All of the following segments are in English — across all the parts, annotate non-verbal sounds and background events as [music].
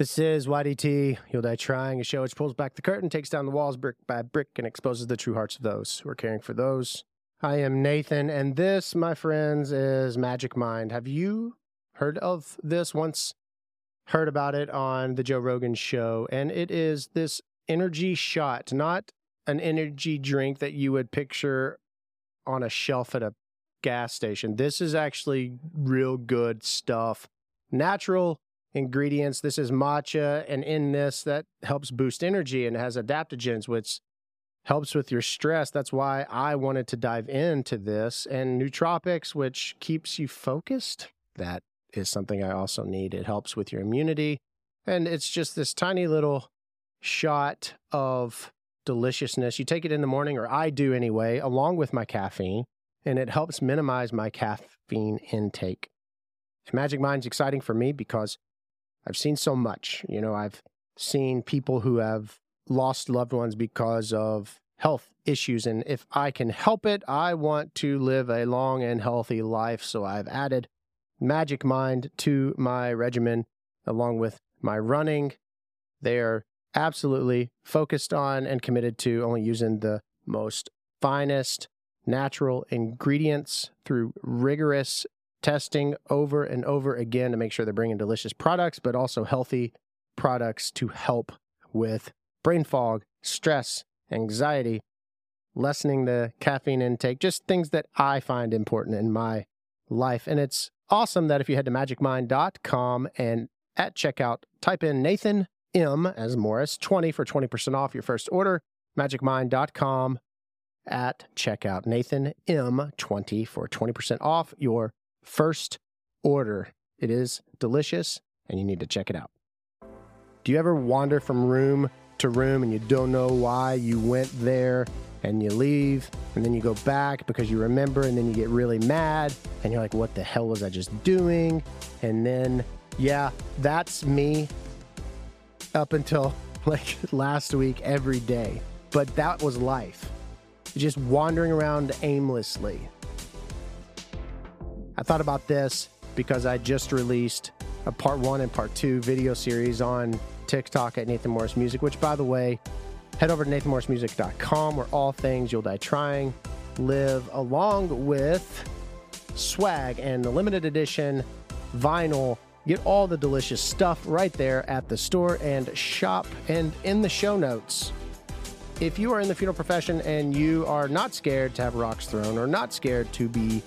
This is YDT, You'll Die Trying, a show which pulls back the curtain, takes down the walls brick by brick, and exposes the true hearts of those who are caring for those. I am Nathan, and this, my friends, is Magic Mind. Have you heard of this once? Heard about it on the Joe Rogan show, and it is this energy shot, not an energy drink that you would picture on a shelf at a gas station. This is actually real good stuff. Natural ingredients. This is matcha, and in this, that helps boost energy and has adaptogens, which helps with your stress. That's why I wanted to dive into this. And nootropics, which keeps you focused. That is something I also need. It helps with your immunity. And it's just this tiny little shot of deliciousness. You take it in the morning, or I do anyway, along with my caffeine, and it helps minimize my caffeine intake. Magic Mind's exciting for me because I've seen so much. You know, I've seen people who have lost loved ones because of health issues. And if I can help it, I want to live a long and healthy life. So I've added Magic Mind to my regimen along with my running. They're absolutely focused on and committed to only using the most finest natural ingredients through rigorous testing over and over again to make sure they're bringing delicious products, but also healthy products to help with brain fog, stress, anxiety, lessening the caffeine intake, just things that I find important in my life. And it's awesome that if you head to magicmind.com and at checkout, type in Nathan M as Morris 20 for 20% off your first order. Magicmind.com at checkout. Nathan M 20 for 20% off your first order. It is delicious and you need to check it out. Do you ever wander from room to room and you don't know why you went there and you leave and then you go back because you remember and then you get really mad and you're like, what the hell was I just doing? And then, yeah, that's me up until [laughs] like last week every day. But that was life. Just wandering around aimlessly. I thought about this because I just released a part one and part two video series on TikTok at Nathan Morris Music, which, by the way, head over to nathanmorrismusic.com where all things you'll die trying live, along with swag and the limited edition vinyl. Get all the delicious stuff right there at the store and shop and in the show notes. If you are in the funeral profession and you are not scared to have rocks thrown or not scared to be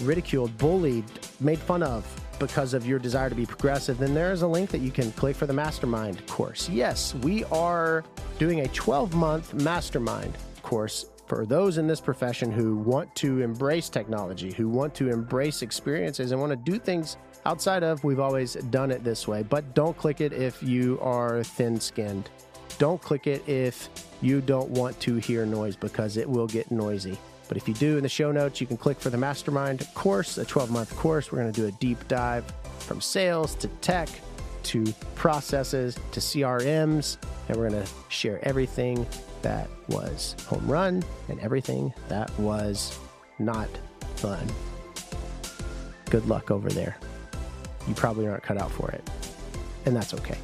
ridiculed, bullied, made fun of because of your desire to be progressive, then there is a link that you can click for the mastermind course. Yes, we are doing a 12 month mastermind course for those in this profession who want to embrace technology, who want to embrace experiences and want to do things outside of we've always done it this way. But don't click it if you are thin skinned. Don't click it if you don't want to hear noise because it will get noisy. But if you do, in the show notes, you can click for the Mastermind course, a 12 month course. We're going to do a deep dive from sales to tech to processes to CRMs. And we're going to share everything that was home run and everything that was not fun. Good luck over there. You probably aren't cut out for it. And that's okay.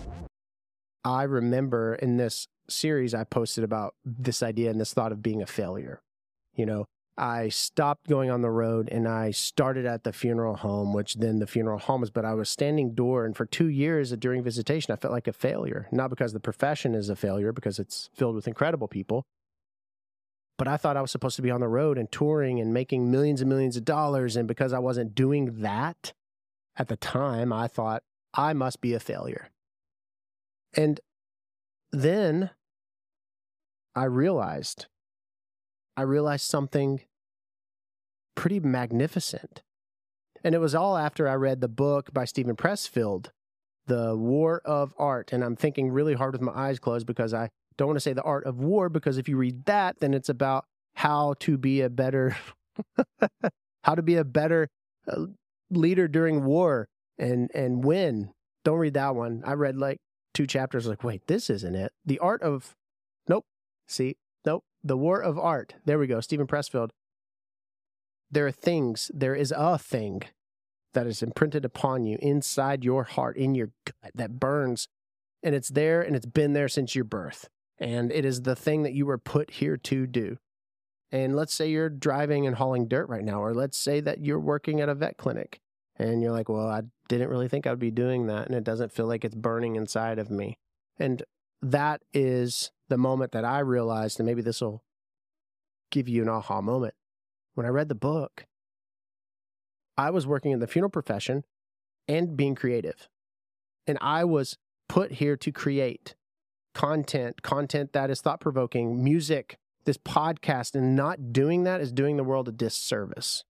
I remember in this series, I posted about this idea and this thought of being a failure. You know, I stopped going on the road and I started at the funeral home, which then the funeral home was, but I was standing door. And for two years during visitation, I felt like a failure, not because the profession is a failure, because it's filled with incredible people. But I thought I was supposed to be on the road and touring and making millions and millions of dollars. And because I wasn't doing that at the time, I thought I must be a failure. And then I realized I realized something pretty magnificent. And it was all after I read the book by Steven Pressfield, The War of Art. And I'm thinking really hard with my eyes closed because I don't want to say the art of war, because if you read that, then it's about how to be a better, [laughs] how to be a better uh, leader during war and, and win. Don't read that one. I read like two chapters, like, wait, this isn't it. The art of, nope. See, Nope. The War of Art. There we go. Steven Pressfield. There are things, there is a thing that is imprinted upon you inside your heart, in your gut, that burns. And it's there and it's been there since your birth. And it is the thing that you were put here to do. And let's say you're driving and hauling dirt right now, or let's say that you're working at a vet clinic and you're like, well, I didn't really think I would be doing that. And it doesn't feel like it's burning inside of me. And that is the moment that I realized, and maybe this will give you an aha moment. When I read the book, I was working in the funeral profession and being creative. And I was put here to create content, content that is thought provoking, music, this podcast. And not doing that is doing the world a disservice.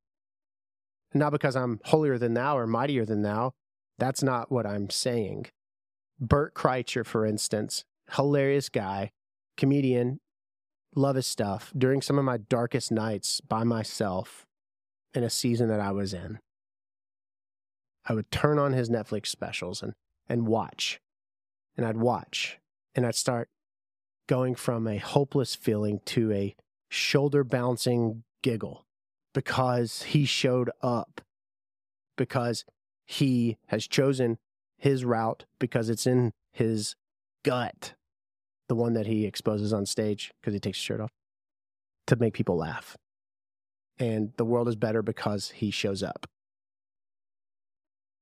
not because I'm holier than thou or mightier than thou. That's not what I'm saying. Bert Kreischer, for instance, hilarious guy, comedian, love his stuff. During some of my darkest nights by myself in a season that I was in, I would turn on his Netflix specials and, and watch. And I'd watch and I'd start going from a hopeless feeling to a shoulder bouncing giggle because he showed up, because he has chosen his route, because it's in his gut, the one that he exposes on stage because he takes his shirt off to make people laugh. And the world is better because he shows up.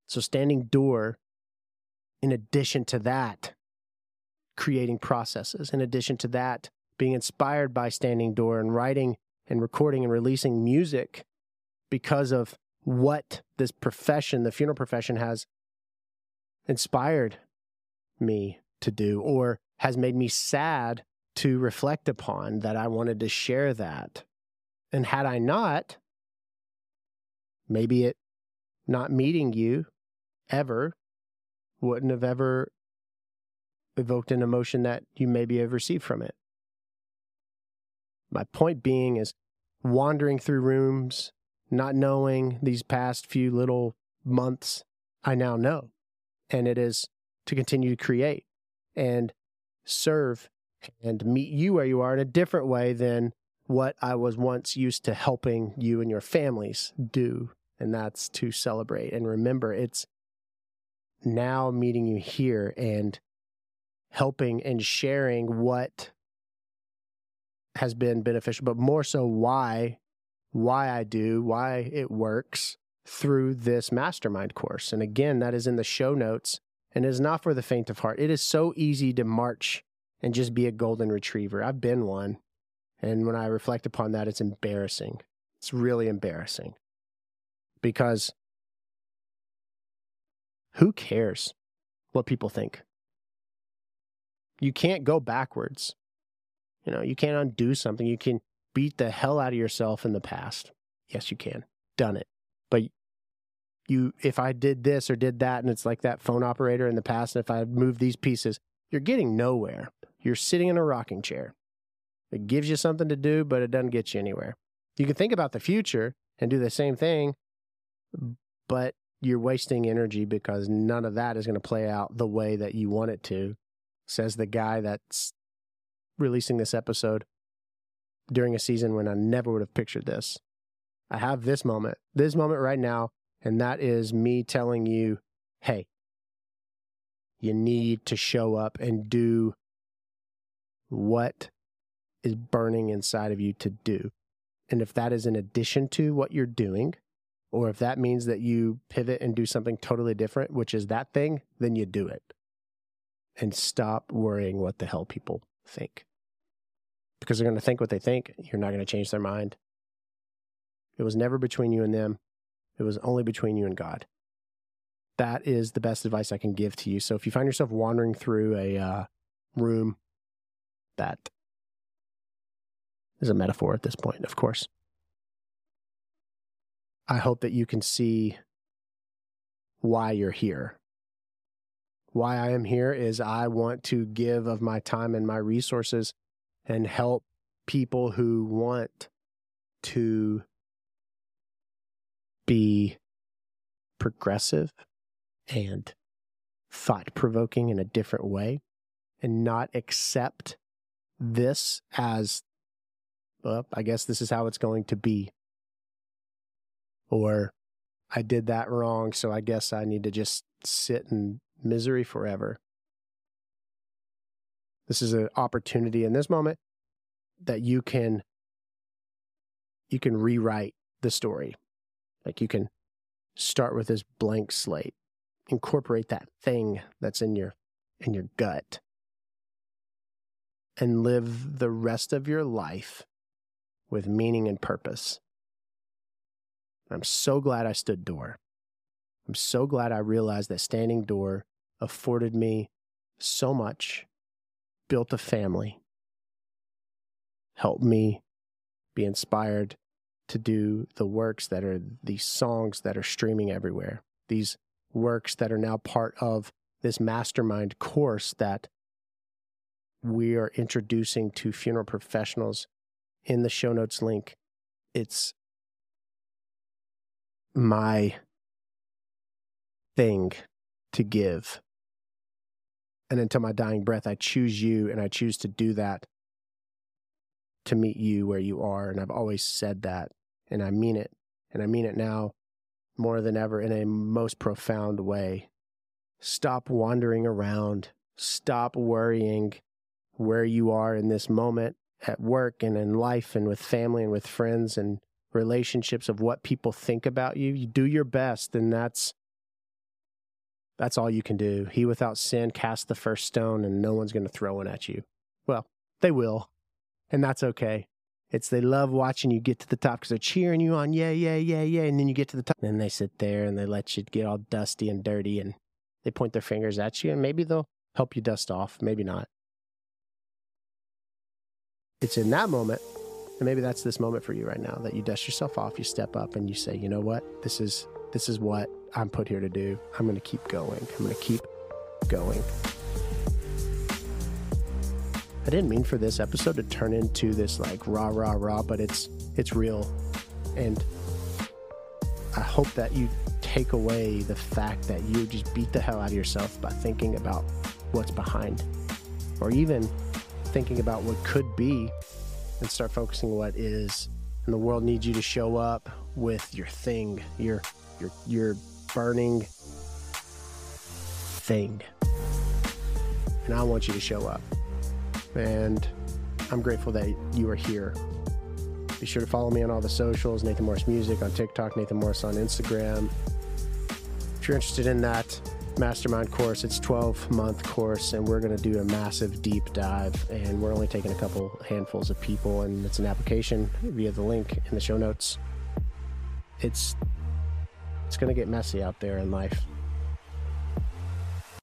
So, standing door, in addition to that, creating processes, in addition to that, being inspired by Standing Door and writing and recording and releasing music because of what this profession, the funeral profession, has inspired me to do or has made me sad to reflect upon that I wanted to share that. And had I not, maybe it not meeting you ever wouldn't have ever evoked an emotion that you maybe have received from it. My point being is wandering through rooms, not knowing these past few little months, I now know. And it is to continue to create and serve and meet you where you are in a different way than what I was once used to helping you and your families do. And that's to celebrate and remember it's now meeting you here and helping and sharing what has been beneficial, but more so why why I do, why it works through this mastermind course. And again, that is in the show notes and is not for the faint of heart. It is so easy to march and just be a golden retriever. I've been one. And when I reflect upon that, it's embarrassing. It's really embarrassing because who cares what people think? You can't go backwards. You know, you can't undo something. You can beat the hell out of yourself in the past. Yes, you can. Done it. But you, if I did this or did that, and it's like that phone operator in the past, and if I move these pieces, you're getting nowhere. You're sitting in a rocking chair. It gives you something to do, but it doesn't get you anywhere. You can think about the future and do the same thing, but you're wasting energy because none of that is going to play out the way that you want it to, says the guy that's releasing this episode during a season when I never would have pictured this. I have this moment, this moment right now, and that is me telling you, hey, you need to show up and do what is burning inside of you to do. And if that is in addition to what you're doing, or if that means that you pivot and do something totally different, which is that thing, then you do it. And stop worrying what the hell people think. Because they're going to think what they think. You're not going to change their mind. It was never between you and them, it was only between you and God. That is the best advice I can give to you. So if you find yourself wandering through a uh, room, that is a metaphor at this point, of course. I hope that you can see why you're here. Why I am here is I want to give of my time and my resources and help people who want to be progressive and thought provoking in a different way and not accept this as, well, I guess this is how it's going to be or I did that wrong, so I guess I need to just sit in misery forever. This is an opportunity in this moment that you can you can rewrite the story. Like you can start with this blank slate. Incorporate that thing that's in your in your gut and live the rest of your life with meaning and purpose. I'm so glad I stood door. I'm so glad I realized that standing door afforded me so much, built a family, helped me be inspired to do the works that are these songs that are streaming everywhere, these works that are now part of this mastermind course that we are introducing to funeral professionals in the show notes link. It's my thing to give. And until my dying breath, I choose you and I choose to do that to meet you where you are. And I've always said that and I mean it. And I mean it now more than ever in a most profound way. Stop wandering around. Stop worrying where you are in this moment at work and in life and with family and with friends and relationships of what people think about you. You do your best and that's that's all you can do. He without sin cast the first stone and no one's going to throw one at you. Well, they will. And that's okay. It's they love watching you get to the top because they're cheering you on, yeah, yeah, yeah, yeah. And then you get to the top. And then they sit there and they let you get all dusty and dirty and they point their fingers at you and maybe they'll help you dust off, maybe not it's in that moment, and maybe that's this moment for you right now that you dust yourself off, you step up, and you say, you know what, this is this is what I'm put here to do. I'm going to keep going. I'm going to keep going. I didn't mean for this episode to turn into this like rah rah rah, but it's it's real, and I hope that you take away the fact that you just beat the hell out of yourself by thinking about what's behind, or even thinking about what could be and start focusing what is. And the world needs you to show up with your thing, your your your burning thing. And I want you to show up. And I'm grateful that you are here. Be sure to follow me on all the socials, Nathan Morris Music on TikTok, Nathan Morris on Instagram. If you're interested in that, mastermind course. It's 12 month course and we're going to do a massive deep dive and we're only taking a couple handfuls of people and it's an application via the link in the show notes. It's it's going to get messy out there in life.